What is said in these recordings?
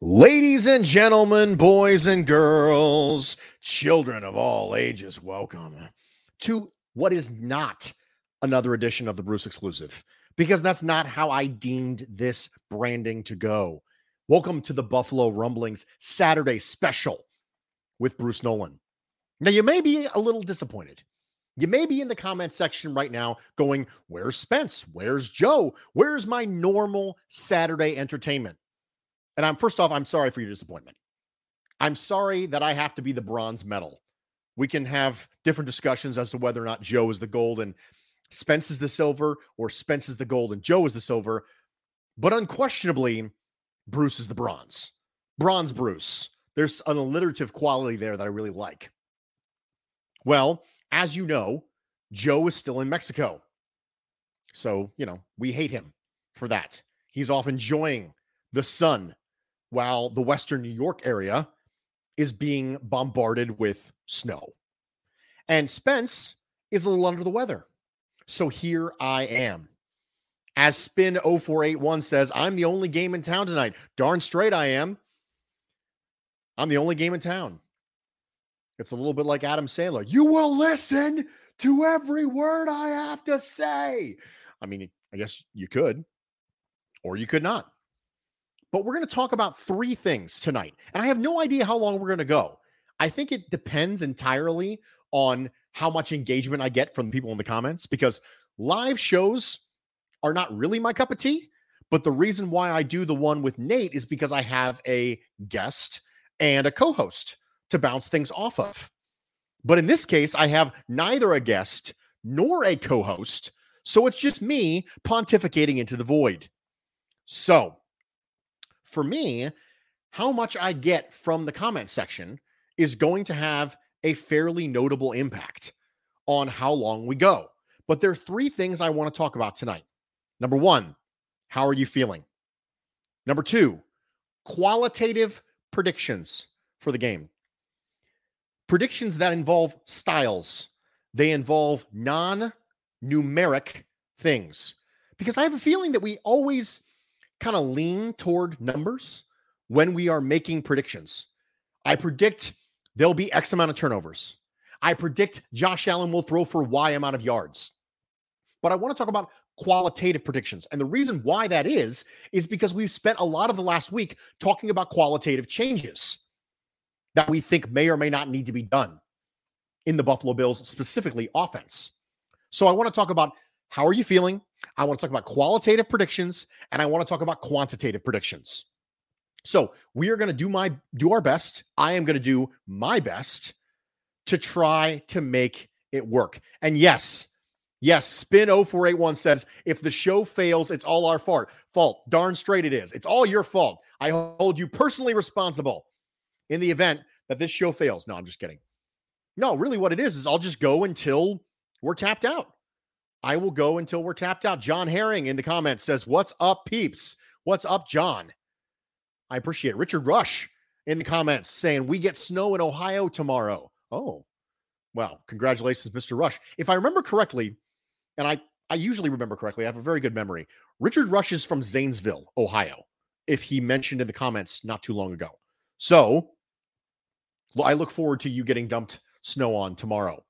Ladies and gentlemen, boys and girls, children of all ages, welcome to what is not another edition of the Bruce exclusive, because that's not how I deemed this branding to go. Welcome to the Buffalo Rumblings Saturday special with Bruce Nolan. Now, you may be a little disappointed. You may be in the comment section right now going, Where's Spence? Where's Joe? Where's my normal Saturday entertainment? And I'm first off, I'm sorry for your disappointment. I'm sorry that I have to be the bronze medal. We can have different discussions as to whether or not Joe is the gold and Spence is the silver, or Spence is the gold and Joe is the silver. But unquestionably, Bruce is the bronze. Bronze Bruce. There's an alliterative quality there that I really like. Well, as you know, Joe is still in Mexico. So, you know, we hate him for that. He's off enjoying the sun while the Western New York area is being bombarded with snow. And Spence is a little under the weather. So here I am. As Spin 0481 says, I'm the only game in town tonight. Darn straight I am. I'm the only game in town. It's a little bit like Adam Sandler. You will listen to every word I have to say. I mean, I guess you could, or you could not. But we're going to talk about three things tonight. And I have no idea how long we're going to go. I think it depends entirely on how much engagement I get from people in the comments because live shows are not really my cup of tea. But the reason why I do the one with Nate is because I have a guest and a co host to bounce things off of. But in this case, I have neither a guest nor a co host. So it's just me pontificating into the void. So for me, how much I get from the comment section is going to have a fairly notable impact on how long we go. But there are three things I want to talk about tonight. Number one, how are you feeling? Number two, qualitative predictions for the game. Predictions that involve styles, they involve non numeric things. Because I have a feeling that we always kind of lean toward numbers when we are making predictions. I predict there'll be X amount of turnovers. I predict Josh Allen will throw for Y amount of yards. But I want to talk about qualitative predictions. And the reason why that is, is because we've spent a lot of the last week talking about qualitative changes that we think may or may not need to be done in the Buffalo Bills, specifically offense. So I want to talk about how are you feeling? I want to talk about qualitative predictions and I want to talk about quantitative predictions. So we are going to do my do our best. I am going to do my best to try to make it work. And yes, yes, spin 0481 says if the show fails, it's all our fault. Fault. Darn straight it is. It's all your fault. I hold you personally responsible in the event that this show fails. No, I'm just kidding. No, really what it is is I'll just go until we're tapped out. I will go until we're tapped out. John Herring in the comments says, What's up, peeps? What's up, John? I appreciate it. Richard Rush in the comments saying, We get snow in Ohio tomorrow. Oh, well, congratulations, Mr. Rush. If I remember correctly, and I, I usually remember correctly, I have a very good memory. Richard Rush is from Zanesville, Ohio, if he mentioned in the comments not too long ago. So I look forward to you getting dumped snow on tomorrow.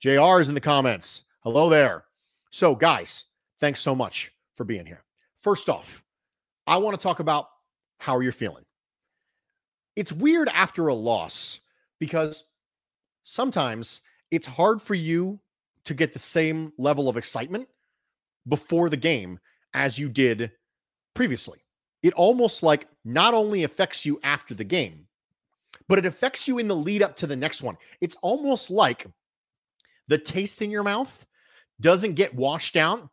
JR is in the comments. Hello there. So, guys, thanks so much for being here. First off, I want to talk about how you're feeling. It's weird after a loss because sometimes it's hard for you to get the same level of excitement before the game as you did previously. It almost like not only affects you after the game, but it affects you in the lead up to the next one. It's almost like the taste in your mouth doesn't get washed out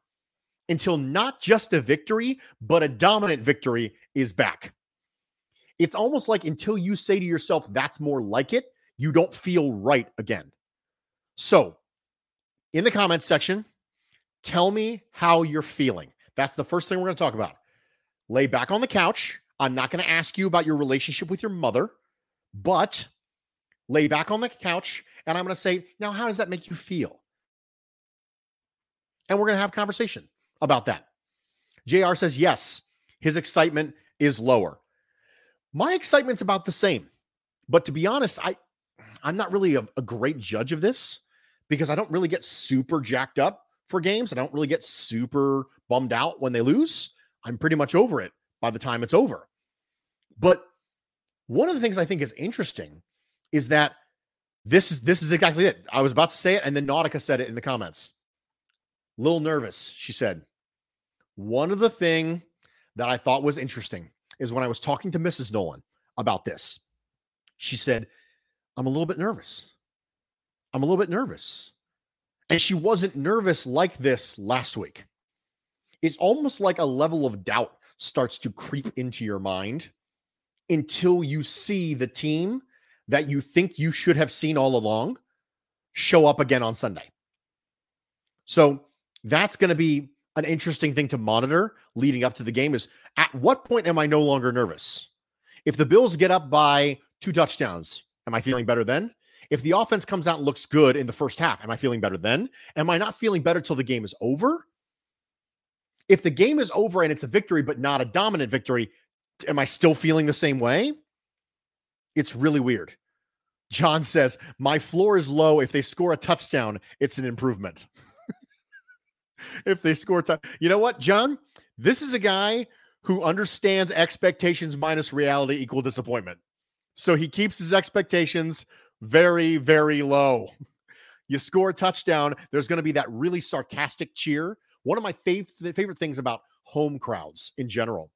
until not just a victory, but a dominant victory is back. It's almost like until you say to yourself, that's more like it, you don't feel right again. So, in the comments section, tell me how you're feeling. That's the first thing we're going to talk about. Lay back on the couch. I'm not going to ask you about your relationship with your mother, but lay back on the couch and I'm going to say, now, how does that make you feel? And we're going to have conversation about that. JR says, yes, his excitement is lower. My excitement's about the same. But to be honest, I I'm not really a, a great judge of this because I don't really get super jacked up for games. I don't really get super bummed out when they lose. I'm pretty much over it by the time it's over. But one of the things I think is interesting is that this is this is exactly it. I was about to say it, and then Nautica said it in the comments. Little nervous, she said. One of the thing that I thought was interesting is when I was talking to Mrs. Nolan about this. She said, I'm a little bit nervous. I'm a little bit nervous. And she wasn't nervous like this last week. It's almost like a level of doubt starts to creep into your mind until you see the team that you think you should have seen all along show up again on Sunday. So that's going to be an interesting thing to monitor leading up to the game is at what point am I no longer nervous? If the Bills get up by two touchdowns, am I feeling better then? If the offense comes out and looks good in the first half, am I feeling better then? Am I not feeling better till the game is over? If the game is over and it's a victory, but not a dominant victory, am I still feeling the same way? It's really weird. John says, My floor is low. If they score a touchdown, it's an improvement. If they score, t- you know what, John? This is a guy who understands expectations minus reality equal disappointment. So he keeps his expectations very, very low. You score a touchdown, there's going to be that really sarcastic cheer. One of my fav- favorite things about home crowds in general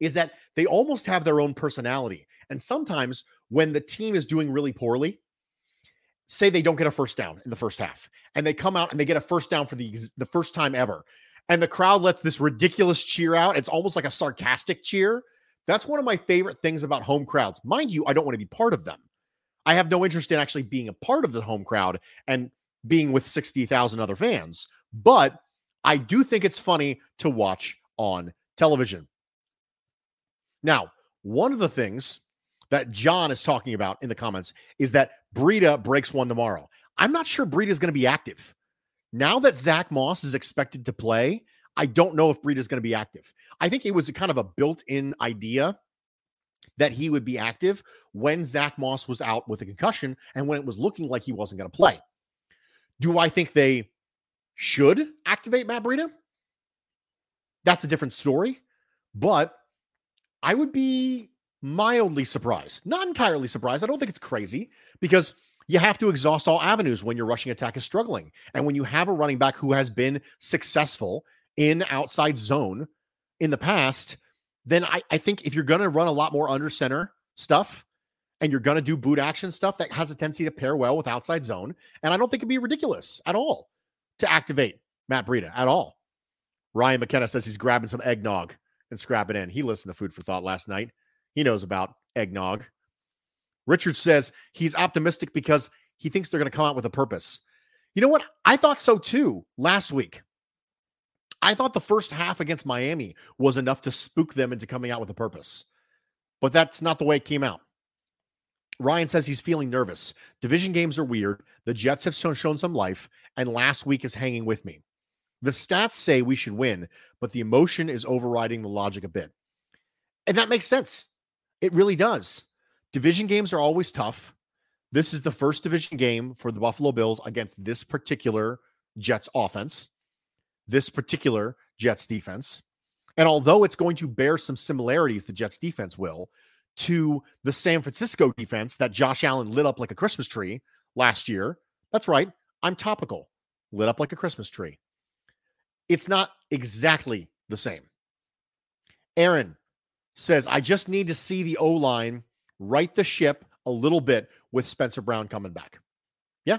is that they almost have their own personality. And sometimes when the team is doing really poorly, say they don't get a first down in the first half and they come out and they get a first down for the the first time ever and the crowd lets this ridiculous cheer out it's almost like a sarcastic cheer that's one of my favorite things about home crowds. Mind you i don't want to be part of them. I have no interest in actually being a part of the home crowd and being with 60,000 other fans but i do think it's funny to watch on television. Now one of the things that John is talking about in the comments is that Breida breaks one tomorrow. I'm not sure Breida is going to be active. Now that Zack Moss is expected to play, I don't know if Breida is going to be active. I think it was kind of a built in idea that he would be active when Zack Moss was out with a concussion and when it was looking like he wasn't going to play. Do I think they should activate Matt Breida? That's a different story, but I would be mildly surprised, not entirely surprised. I don't think it's crazy because you have to exhaust all avenues when your rushing attack is struggling. And when you have a running back who has been successful in outside zone in the past, then I, I think if you're going to run a lot more under center stuff and you're going to do boot action stuff that has a tendency to pair well with outside zone, and I don't think it'd be ridiculous at all to activate Matt Breida at all. Ryan McKenna says he's grabbing some eggnog and scrapping in. He listened to Food for Thought last night. He knows about eggnog. Richard says he's optimistic because he thinks they're going to come out with a purpose. You know what? I thought so too last week. I thought the first half against Miami was enough to spook them into coming out with a purpose, but that's not the way it came out. Ryan says he's feeling nervous. Division games are weird. The Jets have shown some life, and last week is hanging with me. The stats say we should win, but the emotion is overriding the logic a bit. And that makes sense. It really does. Division games are always tough. This is the first division game for the Buffalo Bills against this particular Jets offense, this particular Jets defense. And although it's going to bear some similarities, the Jets defense will, to the San Francisco defense that Josh Allen lit up like a Christmas tree last year. That's right. I'm topical, lit up like a Christmas tree. It's not exactly the same. Aaron says, I just need to see the O line right the ship a little bit with Spencer Brown coming back. Yeah,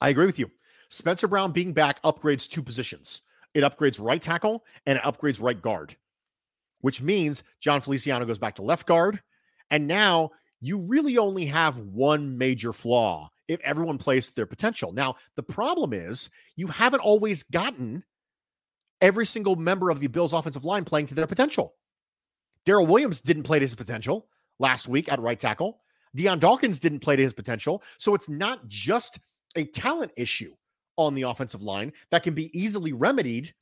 I agree with you. Spencer Brown being back upgrades two positions. It upgrades right tackle and it upgrades right guard. which means Jon Feliciano goes back to left guard. And now you really only have one major flaw if everyone plays their potential. Now, the problem is you haven't always gotten every single member of the Bills offensive line playing to their potential. Daryl Williams didn't play to his potential last week at right tackle. Dion Dawkins didn't play to his potential. So it's not just a talent issue on the offensive line that can be easily remedied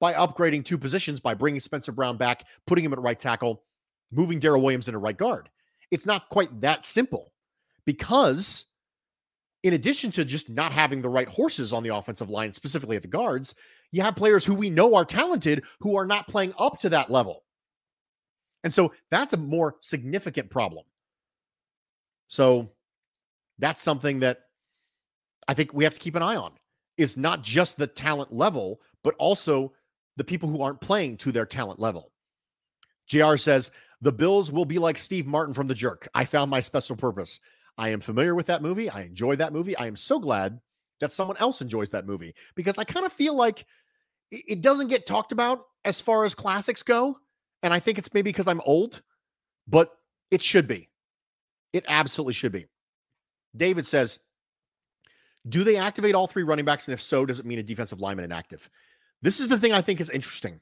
by upgrading two positions by bringing Spencer Brown back, putting him at right tackle, moving Daryl Williams into right guard. It's not quite that simple because, in addition to just not having the right horses on the offensive line, specifically at the guards, you have players who we know are talented who are not playing up to that level. And so that's a more significant problem. So that's something that I think we have to keep an eye on is not just the talent level, but also the people who aren't playing to their talent level. JR says, the Bills will be like Steve Martin from The Jerk. I found my special purpose. I am familiar with that movie. I enjoy that movie. I am so glad that someone else enjoys that movie because I kind of feel like it doesn't get talked about as far as classics go. And I think it's maybe because I'm old, but it should be. It absolutely should be. David says, Do they activate all three running backs? And if so, does it mean a defensive lineman inactive? This is the thing I think is interesting.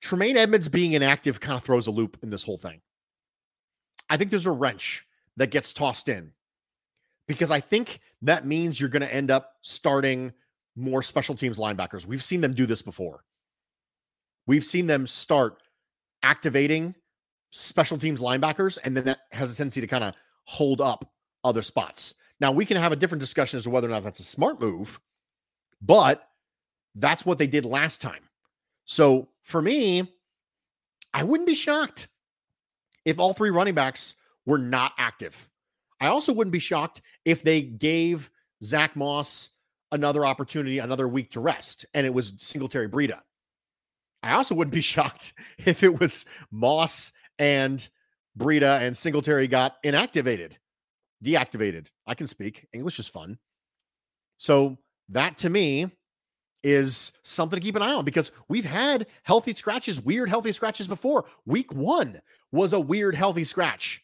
Tremaine Edmunds being inactive kind of throws a loop in this whole thing. I think there's a wrench that gets tossed in because I think that means you're going to end up starting more special teams linebackers. We've seen them do this before. We've seen them start activating special teams linebackers, and then that has a tendency to kind of hold up other spots. Now, we can have a different discussion as to whether or not that's a smart move, but that's what they did last time. So for me, I wouldn't be shocked if all three running backs were not active. I also wouldn't be shocked if they gave Zack Moss another opportunity, another week to rest, and it was Singletary Breida. I also wouldn't be shocked if it was Moss and Breida and Singletary got inactivated, deactivated. I can speak. English is fun. So that to me is something to keep an eye on because we've had healthy scratches, weird healthy scratches before. Week one was a weird healthy scratch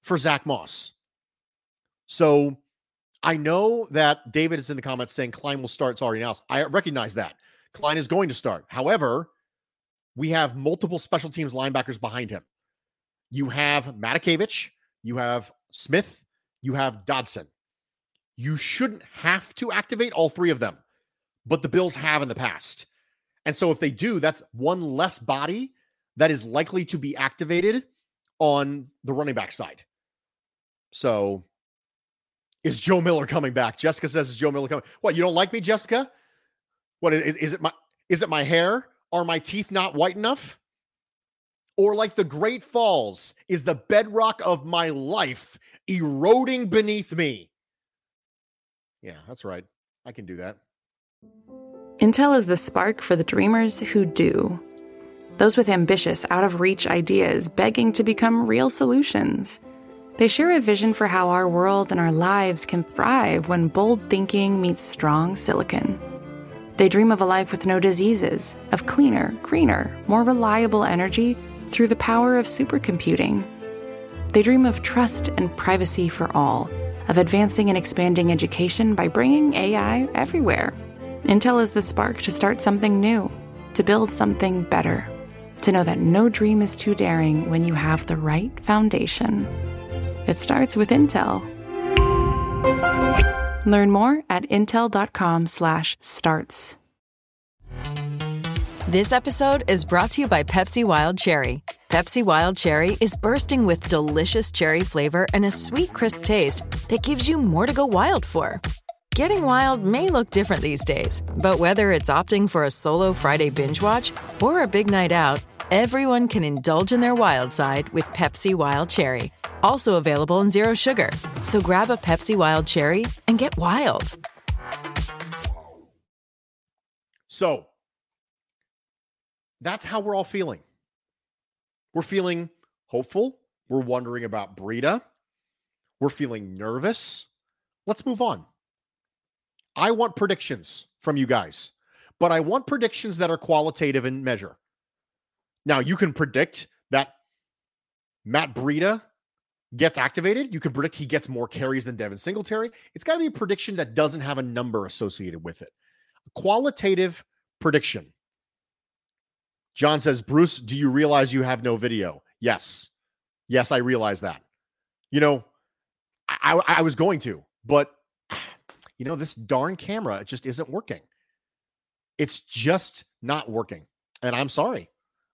for Zack Moss. So I know that David is in the comments saying Klein will start Sorry now. I recognize that. Klein is going to start. However, we have multiple special teams linebackers behind him. You have Matakevich, you have Smith, you have Dodson. You shouldn't have to activate all three of them, but the Bills have in the past. And so if they do, that's one less body that is likely to be activated on the running back side. So is Joe Miller coming back? Jessica says, "Is Joe Miller coming?" What you don't like me, Jessica? What is, is it? My is it my hair? Are my teeth not white enough? Or like the Great Falls, is the bedrock of my life eroding beneath me? Yeah, that's right. I can do that. Intel is the spark for the dreamers who do. Those with ambitious, out of reach ideas begging to become real solutions. They share a vision for how our world and our lives can thrive when bold thinking meets strong silicon. They dream of a life with no diseases, of cleaner, greener, more reliable energy through the power of supercomputing. They dream of trust and privacy for all, of advancing and expanding education by bringing AI everywhere. Intel is the spark to start something new, to build something better, to know that no dream is too daring when you have the right foundation. It starts with Intel. Learn more at intel.com/starts. This episode is brought to you by Pepsi Wild Cherry. Pepsi Wild Cherry is bursting with delicious cherry flavor and a sweet, crisp taste that gives you more to go wild for. Getting wild may look different these days, but whether it's opting for a solo Friday binge watch or a big night out, everyone can indulge in their wild side with Pepsi Wild Cherry also available in Zero Sugar. So grab a Pepsi Wild Cherry and get wild. So that's how we're all feeling. We're feeling hopeful. We're wondering about Breida. We're feeling nervous. Let's move on. I want predictions from you guys, but I want predictions that are qualitative in measure. Now, you can predict that Matt Breida gets activated. You can predict he gets more carries than Devin Singletary. It's got to be a prediction that doesn't have a number associated with it. A qualitative prediction. John says, Bruce, do you realize you have no video? Yes. Yes, I realize that. You know, I, I was going to, but you know, this darn camera just isn't working. It's just not working. And I'm sorry.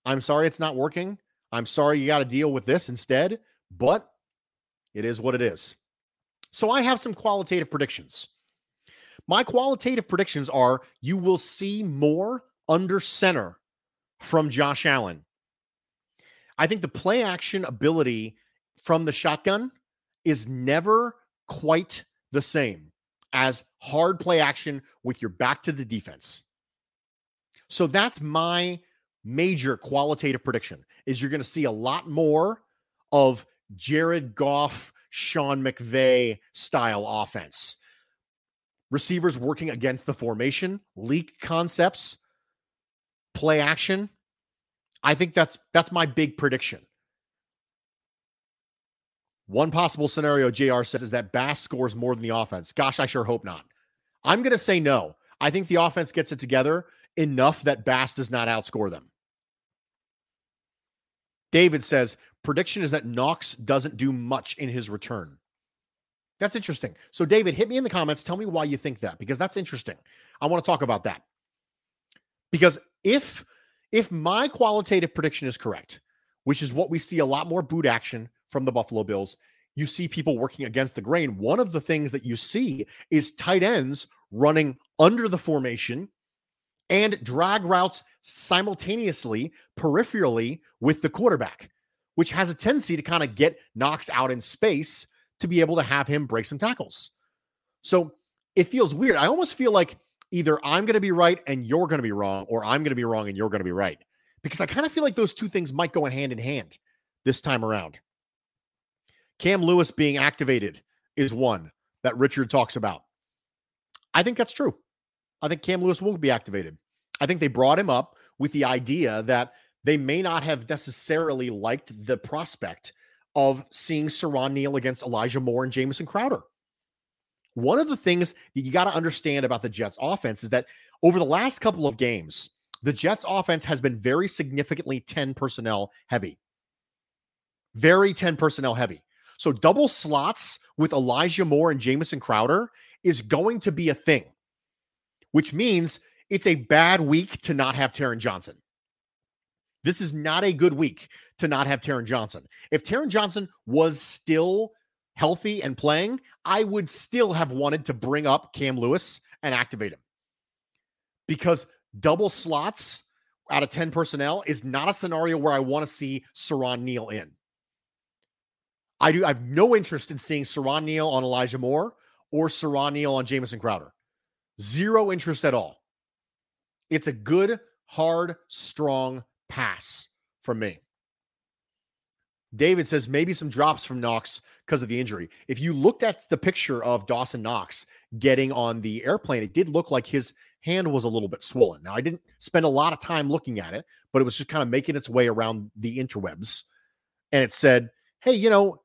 I'm sorry it's not working. I'm sorry you got to deal with this instead, but it is what it is. So I have some qualitative predictions. My qualitative predictions are you will see more under center from Josh Allen. I think the play action ability from the shotgun is never quite the same as hard play action with your back to the defense. So that's my major qualitative prediction is you're going to see a lot more of Jared Goff, Sean McVay style offense. Receivers working against the formation, leak concepts, play action. I think that's that's my big prediction. One possible scenario JR says is that Bass scores more than the offense. Gosh, I sure hope not. I'm going to say no. I think the offense gets it together enough that Bass does not outscore them. David says prediction is that Knox doesn't do much in his return. That's interesting. So, David, hit me in the comments. Tell me why you think that, because that's interesting. I want to talk about that. Because if if my qualitative prediction is correct, which is what we see a lot more boot action from the Buffalo Bills, you see people working against the grain. One of the things that you see is tight ends running under the formation and drag routes simultaneously, peripherally with the quarterback, which has a tendency to kind of get Knox out in space to be able to have him break some tackles. So it feels weird. I almost feel like either I'm going to be right and you're going to be wrong, or I'm going to be wrong and you're going to be right. Because I kind of feel like those two things might go in hand in hand this time around. Cam Lewis being activated is one that Richard talks about. I think that's true. I think Cam Lewis will be activated. I think they brought him up with the idea that they may not have necessarily liked the prospect of seeing Siran Neal against Elijah Moore and Jamison Crowder. One of the things that you got to understand about the Jets offense is that over the last couple of games, the Jets offense has been very significantly 10 personnel heavy. Very 10 personnel heavy. So double slots with Elijah Moore and Jamison Crowder is going to be a thing which means it's a bad week to not have Taron Johnson. This is not a good week to not have Taron Johnson. If Taron Johnson was still healthy and playing, I would still have wanted to bring up Cam Lewis and activate him because double slots out of 10 personnel is not a scenario where I want to see Siran Neal in. I do I have no interest in seeing Siran Neal on Elijah Moore or Siran Neal on Jamison Crowder. Zero interest at all. It's a good, hard, strong pass from me. David says maybe some drops from Knox because of the injury. If you looked at the picture of Dawson Knox getting on the airplane, it did look like his hand was a little bit swollen. Now, I didn't spend a lot of time looking at it, but it was just kind of making its way around the interwebs. And it said, hey, you know,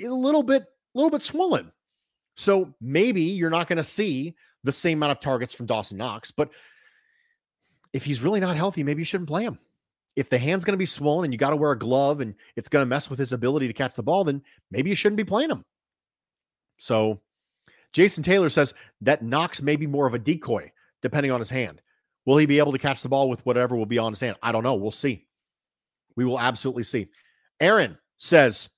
a little bit, a little bit swollen. So maybe you're not going to see the same amount of targets from Dawson Knox. But if he's really not healthy, maybe you shouldn't play him. If the hand's going to be swollen and you got to wear a glove and it's going to mess with his ability to catch the ball, then maybe you shouldn't be playing him. So Jason Taylor says that Knox may be more of a decoy depending on his hand. Will he be able to catch the ball with whatever will be on his hand? I don't know. We'll see. We will absolutely see. Aaron says,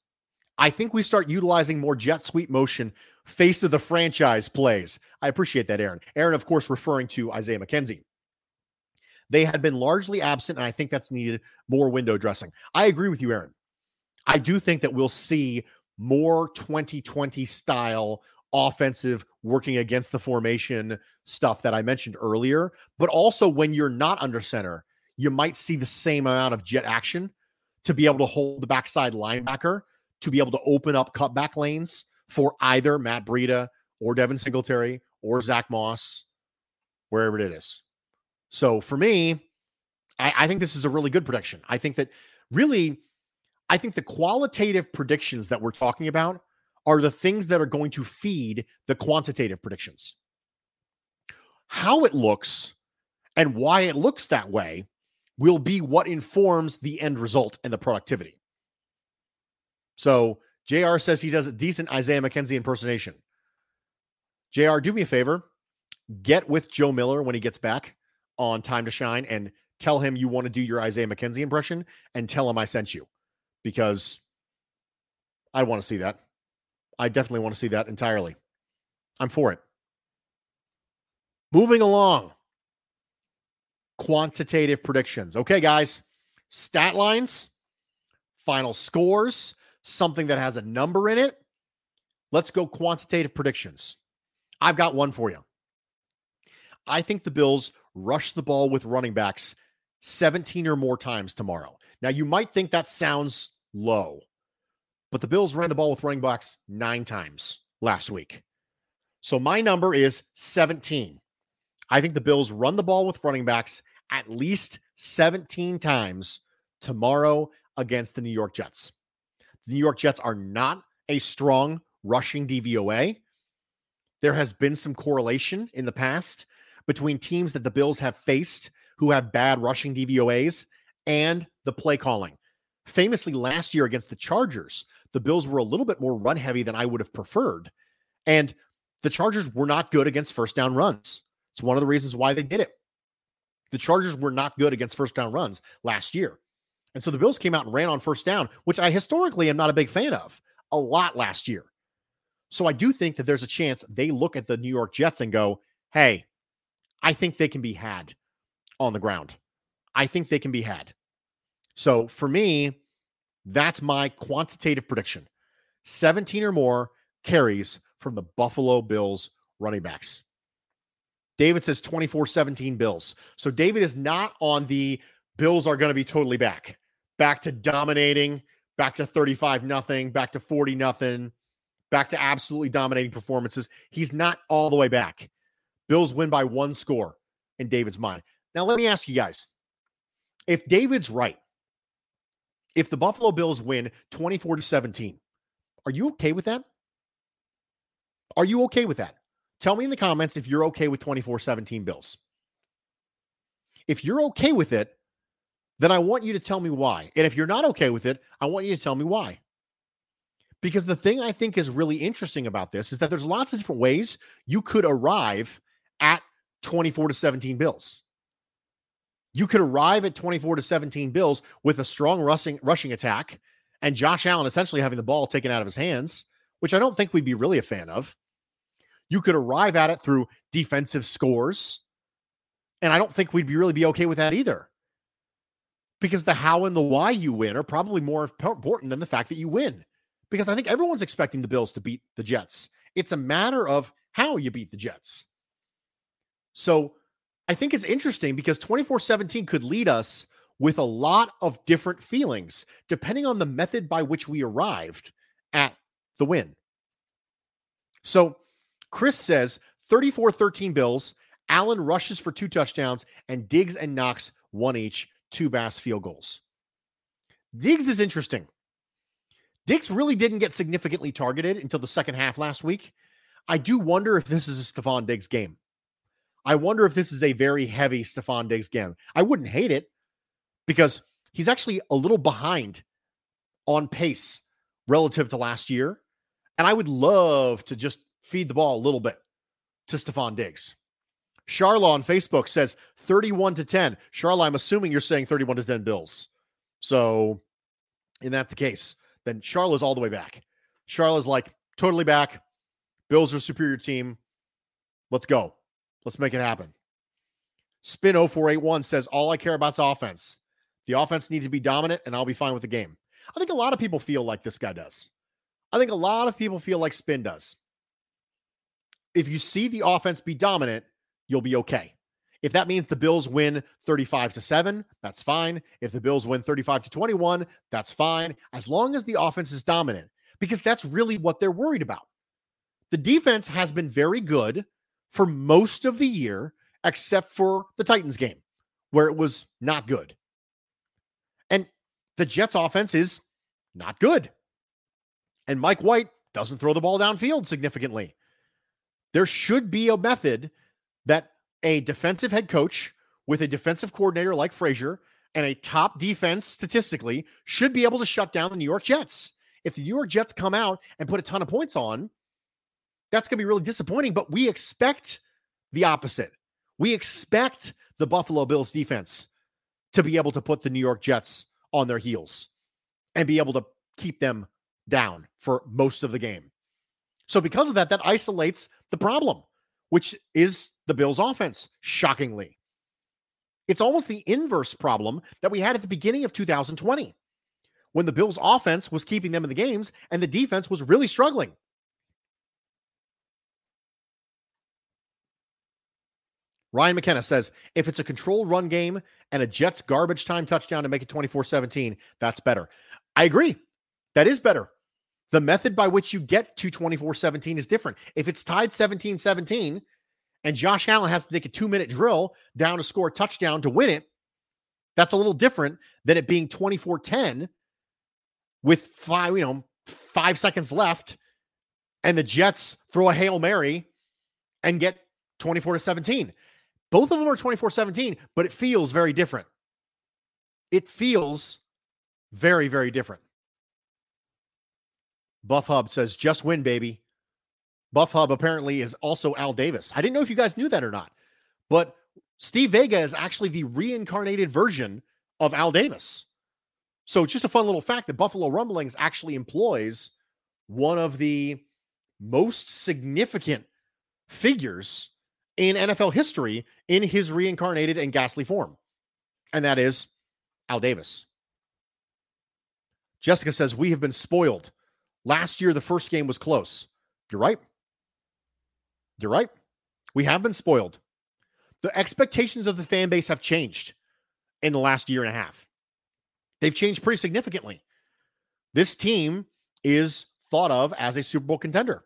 I think we start utilizing more jet sweep motion face of the franchise plays. I appreciate that, Aaron. Aaron, of course, referring to Isaiah McKenzie. They had been largely absent, and I think that's needed more window dressing. I agree with you, Aaron. I do think that we'll see more 2020 style offensive working against the formation stuff that I mentioned earlier. But also, when you're not under center, you might see the same amount of jet action to be able to hold the backside linebacker, to be able to open up cutback lanes for either Matt Breida or Devin Singletary or Zack Moss, wherever it is. So for me, I, I think this is a really good prediction. I think that really, I think the qualitative predictions that we're talking about are the things that are going to feed the quantitative predictions. How it looks and why it looks that way will be what informs the end result and the productivity. So JR says he does a decent Isaiah McKenzie impersonation. JR, do me a favor. Get with Joe Miller when he gets back on Time to Shine and tell him you want to do your Isaiah McKenzie impression and tell him I sent you because I want to see that. I definitely want to see that entirely. I'm for it. Moving along. Quantitative predictions. Okay, guys. Stat lines, final scores, something that has a number in it. Let's go quantitative predictions. I've got one for you. I think the Bills rush the ball with running backs 17 or more times tomorrow. Now, you might think that sounds low, but the Bills ran the ball with running backs nine times last week. So my number is 17. I think the Bills run the ball with running backs at least 17 times tomorrow against the New York Jets. The New York Jets are not a strong rushing DVOA. There has been some correlation in the past between teams that the Bills have faced who have bad rushing DVOAs and the play calling. Famously, last year against the Chargers, the Bills were a little bit more run heavy than I would have preferred. And the Chargers were not good against first down runs. It's one of the reasons why they did it. The Chargers were not good against first down runs last year. And so the Bills came out and ran on first down, which I historically am not a big fan of, a lot last year. So I do think that there's a chance they look at the New York Jets and go, hey, I think they can be had on the ground. I think they can be had. So for me, that's my quantitative prediction 17 or more carries from the Buffalo Bills running backs. David says 24 17 Bills. So David is not on the Bills are going to be totally back, back to dominating, back to 35 nothing, back to 40 nothing, back to absolutely dominating performances. He's not all the way back. Bills win by one score in David's mind. Now, let me ask you guys if David's right, if the Buffalo Bills win 24 to 17, are you okay with that? Are you okay with that? Tell me in the comments if you're okay with 24 17 Bills. If you're okay with it, then I want you to tell me why. And if you're not okay with it, I want you to tell me why. Because the thing I think is really interesting about this is that there's lots of different ways you could arrive at 24 to 17 Bills. You could arrive at 24 to 17 Bills with a strong rushing rushing attack and Josh Allen essentially having the ball taken out of his hands, which I don't think we'd be really a fan of. You could arrive at it through defensive scores, and I don't think we'd be really be okay with that either. Because the how and the why you win are probably more important than the fact that you win. Because I think everyone's expecting the Bills to beat the Jets. It's a matter of how you beat the Jets. So I think it's interesting because 24 17 could lead us with a lot of different feelings depending on the method by which we arrived at the win. So Chris says 34 13 Bills. Allen rushes for two touchdowns, and Diggs and Knox one each, two Bass field goals. Diggs is interesting. Diggs really didn't get significantly targeted until the second half last week. I do wonder if this is a Stefon Diggs game. I wonder if this is a very heavy Stefon Diggs game. I wouldn't hate it because he's actually a little behind on pace relative to last year. And I would love to just feed the ball a little bit to Stefon Diggs. Charla on Facebook says 31 to 10. Charla, I'm assuming you're saying 31 to 10 Bills. So, in that the case, then Charla's all the way back. Charla's like totally back. Bills are superior team. Let's go. Let's make it happen. Spin 0481 says, All I care about is offense. The offense needs to be dominant, and I'll be fine with the game. I think a lot of people feel like this guy does. I think a lot of people feel like Spin does. If you see the offense be dominant, you'll be okay. If that means the Bills win 35 to 7, that's fine. If the Bills win 35 to 21, that's fine. As long as the offense is dominant, because that's really what they're worried about. The defense has been very good for most of the year, except for the Titans game, where it was not good. And the Jets offense is not good. And Mike White doesn't throw the ball downfield significantly. There should be a method that a defensive head coach with a defensive coordinator like Frazier and a top defense statistically should be able to shut down the New York Jets. If the New York Jets come out and put a ton of points on, that's going to be really disappointing. But we expect the opposite. We expect the Buffalo Bills defense to be able to put the New York Jets on their heels and be able to keep them down for most of the game. So, because of that, that isolates the problem, which is the Bills' offense, shockingly. It's almost the inverse problem that we had at the beginning of 2020 when the Bills' offense was keeping them in the games and the defense was really struggling. Ryan McKenna says if it's a controlled run game and a Jets garbage time touchdown to make it 24 17, that's better. I agree. That is better. The method by which you get to 24 17 is different. If it's tied 17 17 and Josh Allen has to take a two minute drill down to score a touchdown to win it, that's a little different than it being 24 10 with five, you know, five seconds left and the Jets throw a Hail Mary and get 24 to 17. Both of them are 24 17, but it feels very different. It feels very, very different. Buff Hub says, just win, baby. Buff Hub apparently is also Al Davis. I didn't know if you guys knew that or not, but Steve Vega is actually the reincarnated version of Al Davis. So, just a fun little fact that Buffalo Rumblings actually employs one of the most significant figures in NFL history in his reincarnated and ghastly form, and that is Al Davis. Jessica says, We have been spoiled. Last year, the first game was close. You're right. You're right. We have been spoiled. The expectations of the fan base have changed in the last year and a half. They've changed pretty significantly. This team is thought of as a Super Bowl contender.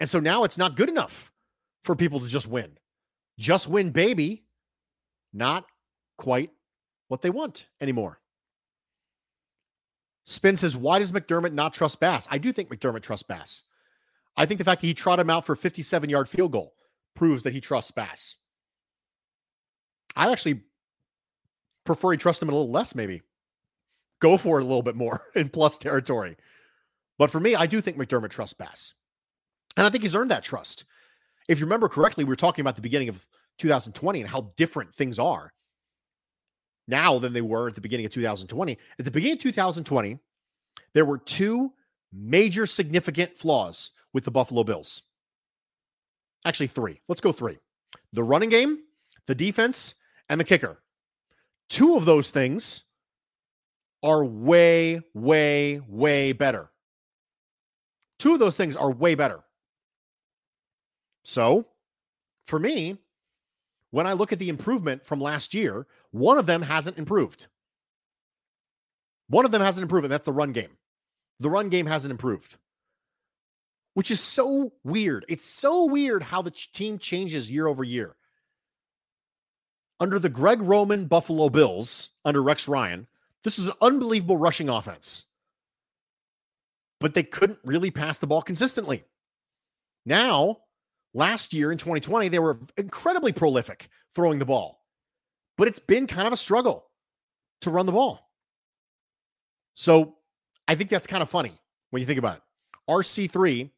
And so now it's not good enough for people to just win. Just win, baby. Not quite what they want anymore. Spin says, Why does McDermott not trust Bass? I do think McDermott trusts Bass. I think the fact that he trot him out for a 57 yard field goal proves that he trusts Bass. I'd actually prefer he trust him a little less, maybe. Go for it a little bit more in plus territory. But for me, I do think McDermott trusts Bass. And I think he's earned that trust. If you remember correctly, we were talking about the beginning of 2020 and how different things are now than they were at the beginning of 2020. At the beginning of 2020, there were two major significant flaws with the Buffalo Bills. Actually, three. Let's go three the running game, the defense, and the kicker. Two of those things are way, way, way better. Two of those things are way better. So, for me, when I look at the improvement from last year, one of them hasn't improved. One of them hasn't improved, and that's the run game. The run game hasn't improved which is so weird. It's so weird how the team changes year over year. Under the Greg Roman Buffalo Bills, under Rex Ryan, this was an unbelievable rushing offense. But they couldn't really pass the ball consistently. Now, last year in 2020, they were incredibly prolific throwing the ball, but it's been kind of a struggle to run the ball. So I think that's kind of funny when you think about it. RC3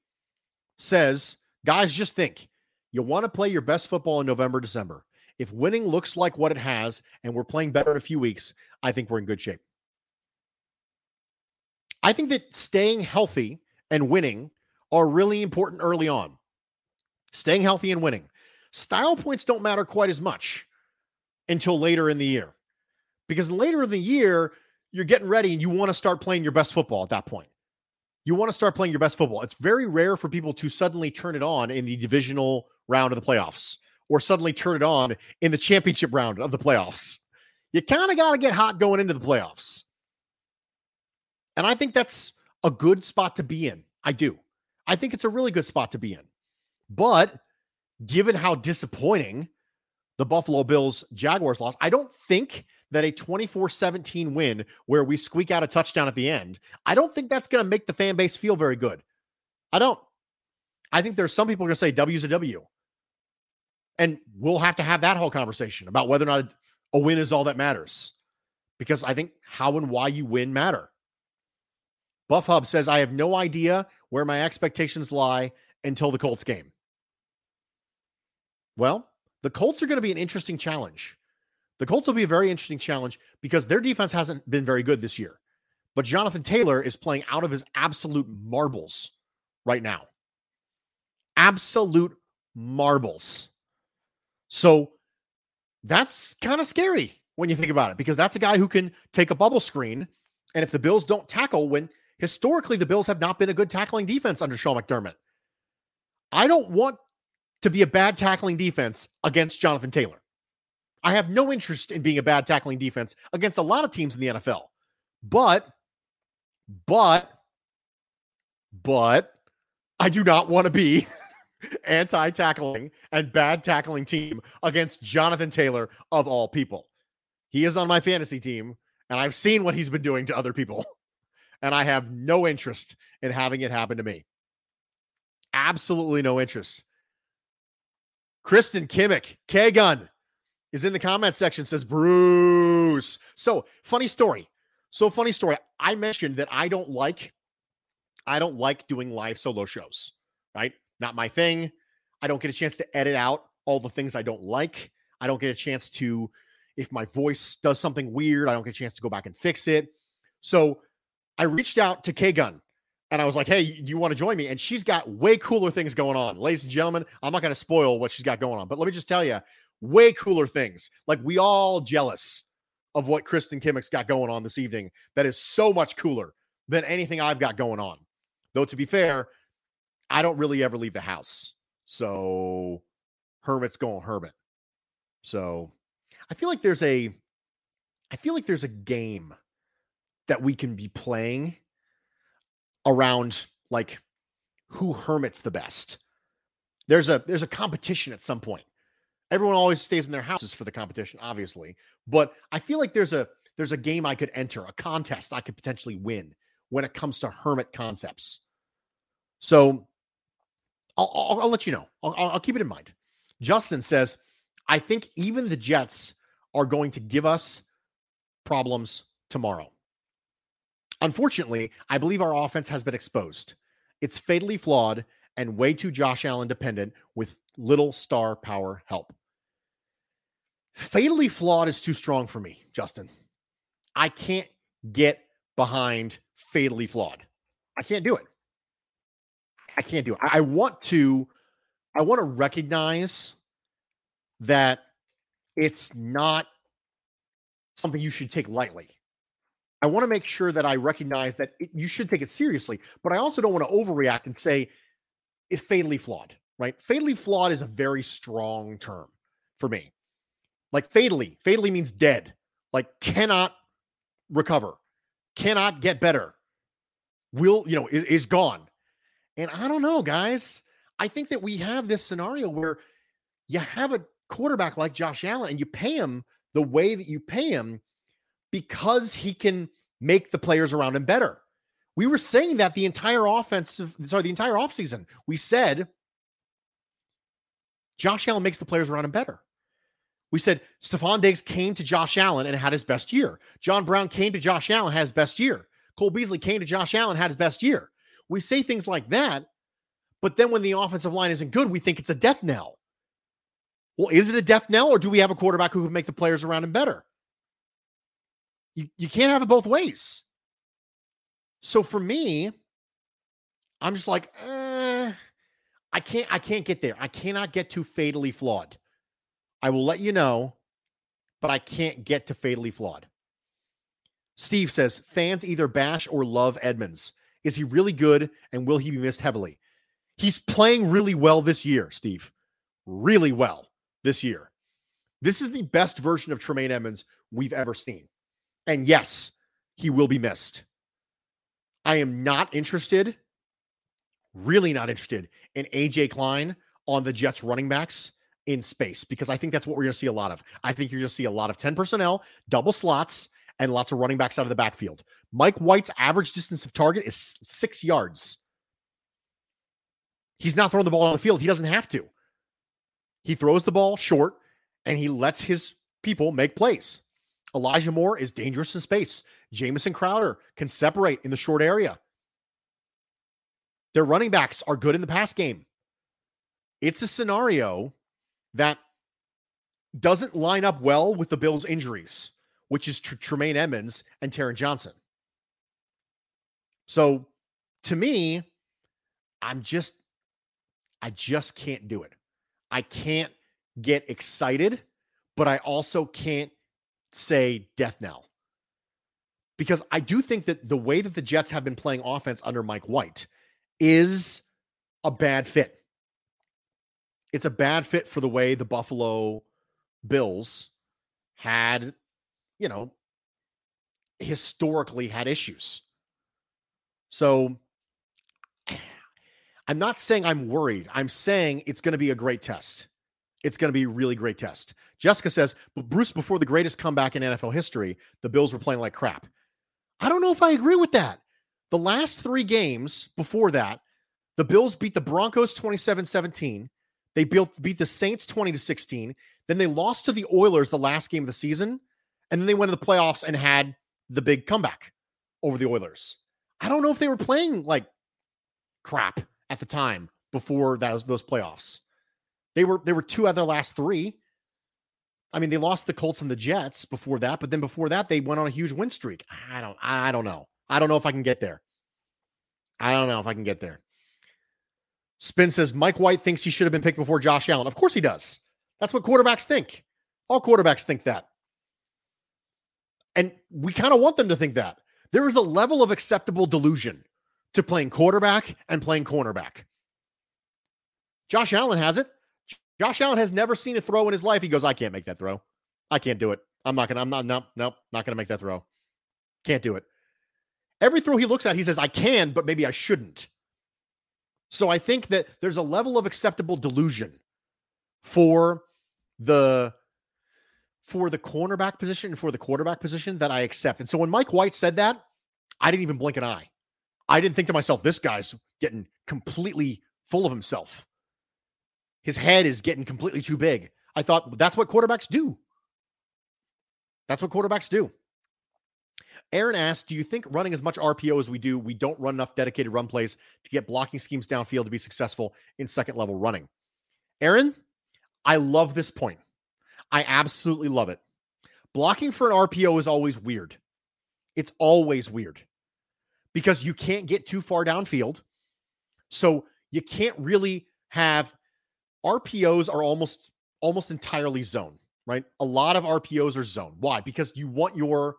says, guys, just think you want to play your best football in November, December. If winning looks like what it has and we're playing better in a few weeks, I think we're in good shape. I think that staying healthy and winning are really important early on. Staying healthy and winning. Style points don't matter quite as much until later in the year. Because later in the year, you're getting ready and you want to start playing your best football at that point you want to start playing your best football. It's very rare for people to suddenly turn it on in the divisional round of the playoffs or suddenly turn it on in the championship round of the playoffs. You kind of got to get hot going into the playoffs. And I think that's a good spot to be in. I do. I think it's a really good spot to be in. But given how disappointing the Buffalo Bills Jaguars loss. I don't think that a 24 17 win where we squeak out a touchdown at the end, I don't think that's going to make the fan base feel very good. I don't. I think there's some people going to say W's a W. And we'll have to have that whole conversation about whether or not a win is all that matters. Because I think how and why you win matter. Buff Hub says, I have no idea where my expectations lie until the Colts game. Well, the Colts are going to be an interesting challenge. The Colts will be a very interesting challenge because their defense hasn't been very good this year. But Jonathan Taylor is playing out of his absolute marbles right now. Absolute marbles. So that's kind of scary when you think about it because that's a guy who can take a bubble screen. And if the Bills don't tackle, when historically the Bills have not been a good tackling defense under Sean McDermott, I don't want to be a bad tackling defense against Jonathan Taylor. I have no interest in being a bad tackling defense against a lot of teams in the NFL. But, but, but I do not want to be anti tackling and bad tackling team against Jonathan Taylor of all people. He is on my fantasy team, and I've seen what he's been doing to other people, and I have no interest in having it happen to me. Absolutely no interest. Kristen Kimmick, K Gun, is in the comment section, says Bruce. So funny story. So funny story. I mentioned that I don't like, I don't like doing live solo shows, right? Not my thing. I don't get a chance to edit out all the things I don't like. I don't get a chance to, if my voice does something weird, I don't get a chance to go back and fix it. So I reached out to K Gun and I was like, hey, you want to join me? And she's got way cooler things going on. Ladies and gentlemen, I'm not going to spoil what she's got going on, but let me just tell you, way cooler things. Like we all jealous of what Kristen Kimmick's got going on this evening. That is so much cooler than anything I've got going on. Though to be fair, I don't really ever leave the house. So Hermit's going Hermit. So I feel like there's a I feel like there's a game that we can be playing around like who hermits the best. There's a there's a competition at some point. Everyone always stays in their houses for the competition, obviously, but I feel like there's a there's a game I could enter, a contest I could potentially win when it comes to hermit concepts. So I'll, I'll, I'll let you know. I'll, I'll keep it in mind. Justin says, I think even the Jets are going to give us problems tomorrow. Unfortunately, I believe our offense has been exposed. It's fatally flawed and way too Josh Allen dependent with little star power help. Fatally flawed is too strong for me, Justin. I can't get behind fatally flawed. I can't do it. I can't do it. I, want to I want to recognize that it's not something you should take lightly. I want to make sure that I recognize that it, you should take it seriously, but I also don't want to overreact and say it's fatally flawed, right? Fatally flawed is a very strong term for me. Like fatally, fatally means dead, like cannot recover, cannot get better, will, you know, is, is gone. And I don't know, guys. I think that we have this scenario where you have a quarterback like Josh Allen and you pay him the way that you pay him because he can make the players around him better. We were saying that the entire offensive, sorry, the entire offseason. We said Josh Allen makes the players around him better. We said Stefon Diggs came to Josh Allen and had his best year. John Brown came to Josh Allen, and had his best year. Cole Beasley came to Josh Allen, had his best year. We say things like that, but then when the offensive line isn't good, we think it's a death knell. Well, is it a death knell, or do we have a quarterback who can make the players around him better? You, you can't have it both ways. So for me, I'm just like, eh, I can't, I can't get there. I cannot get to fatally flawed. I will let you know, but I can't get to fatally flawed. Steve says fans either bash or love Edmunds. Is he really good and will he be missed heavily? He's playing really well this year, Steve. Really well this year. This is the best version of Tremaine Edmunds we've ever seen. And yes, he will be missed. I am not interested, really not interested in AJ Klein on the Jets running backs in space because I think that's what we're going to see a lot of. I think you're going to see a lot of 10 personnel, double slots, and lots of running backs out of the backfield. Mike White's average distance of target is six yards. He's not throwing the ball on the field. He doesn't have to. He throws the ball short and he lets his people make plays. Elijah Moore is dangerous in space. Jamison Crowder can separate in the short area. Their running backs are good in the pass game. It's a scenario that doesn't line up well with the Bills' injuries, which is Tr- Tremaine Edmunds and Taron Johnson. So to me, I'm just, I just can't do it. I can't get excited, but I also can't say death knell. Because I do think that the way that the Jets have been playing offense under Mike White is a bad fit. It's a bad fit for the way the Buffalo Bills had, you know, historically had issues. So I'm not saying I'm worried. I'm saying it's going to be a great test. It's going to be a really great test. Jessica says, but Bruce, before the greatest comeback in NFL history, the Bills were playing like crap. I don't know if I agree with that. The last three games before that, the Bills beat the Broncos 27 17. They beat, the Saints 20 to 16. Then they lost to the Oilers the last game of the season. And then they went to the playoffs and had the big comeback over the Oilers. I don't know if they were playing like crap at the time before those, those playoffs. They were they were two out of their last three. I mean, they lost the Colts and the Jets before that, but then before that, they went on a huge win streak. I don't, I don't know. I don't know if I can get there. I don't know if I can get there. Spin says Mike White thinks he should have been picked before Josh Allen. Of course he does. That's what quarterbacks think. All quarterbacks think that. And we kind of want them to think that. There is a level of acceptable delusion to playing quarterback and playing cornerback. Josh Allen has it. Josh Allen has never seen a throw in his life. He goes, I can't make that throw. I can't do it. I'm not gonna, I'm not, no, no, not gonna make that throw. Can't do it. Every throw he looks at, he says, I can, but maybe I shouldn't. So I think that there's a level of acceptable delusion for the for the cornerback position and for the quarterback position that I accept. And so when Mike White said that, I didn't even blink an eye. I didn't think to myself, this guy's getting completely full of himself. His head is getting completely too big. I thought that's what quarterbacks do. That's what quarterbacks do. Aaron asked, Do you think running as much RPO as we do, we don't run enough dedicated run plays to get blocking schemes downfield to be successful in second level running? Aaron, I love this point. I absolutely love it. Blocking for an RPO is always weird. It's always weird because you can't get too far downfield. So you can't really have RPOs are almost almost entirely zone, right? A lot of RPOs are zone. Why? Because you want your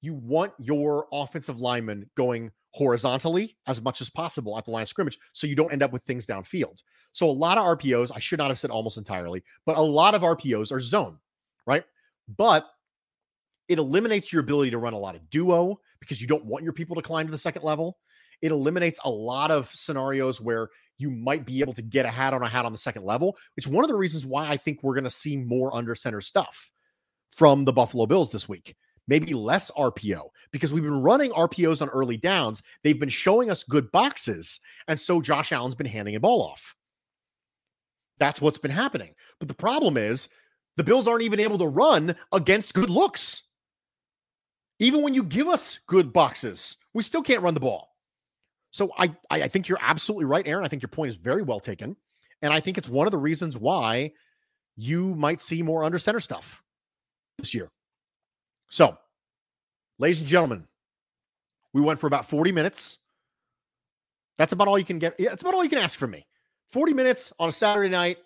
you want your offensive lineman going horizontally as much as possible at the line of scrimmage so you don't end up with things downfield. So a lot of RPOs, I should not have said almost entirely, but a lot of RPOs are zone, right? But it eliminates your ability to run a lot of duo because you don't want your people to climb to the second level. It eliminates a lot of scenarios where you might be able to get a hat on a hat on the second level, is one of the reasons why I think we're going to see more under center stuff from the Buffalo Bills this week maybe less RPO because we've been running RPOs on early downs. They've been showing us good boxes. And so Josh Allen's been handing a ball off. That's what's been happening. But the problem is the Bills aren't even able to run against good looks. Even when you give us good boxes, we still can't run the ball. So I, I think you're absolutely right, Aaron. I think your point is very well taken. And I think it's one of the reasons why you might see more under center stuff this year. So, ladies and gentlemen, we went for about 40 minutes. That's about all you can get. That's about all you can ask from me. 40 minutes on a Saturday night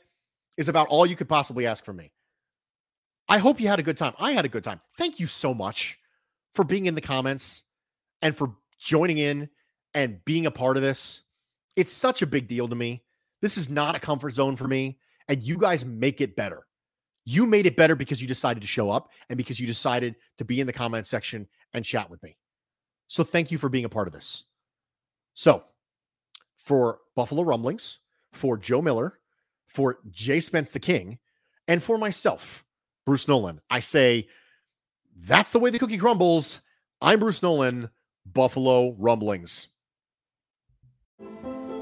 is about all you could possibly ask from me. I hope you had a good time. I had a good time. Thank you so much for being in the comments and for joining in and being a part of this. It's such a big deal to me. This is not a comfort zone for me, and you guys make it better. You made it better because you decided to show up and because you decided to be in the comment section and chat with me. So thank you for being a part of this. So for Buffalo Rumblings, for Joe Miller, for Jay Spence the King, And for myself, Bruce Nolan, I say, that's the way the cookie crumbles. I'm Bruce Nolan, Buffalo Rumblings.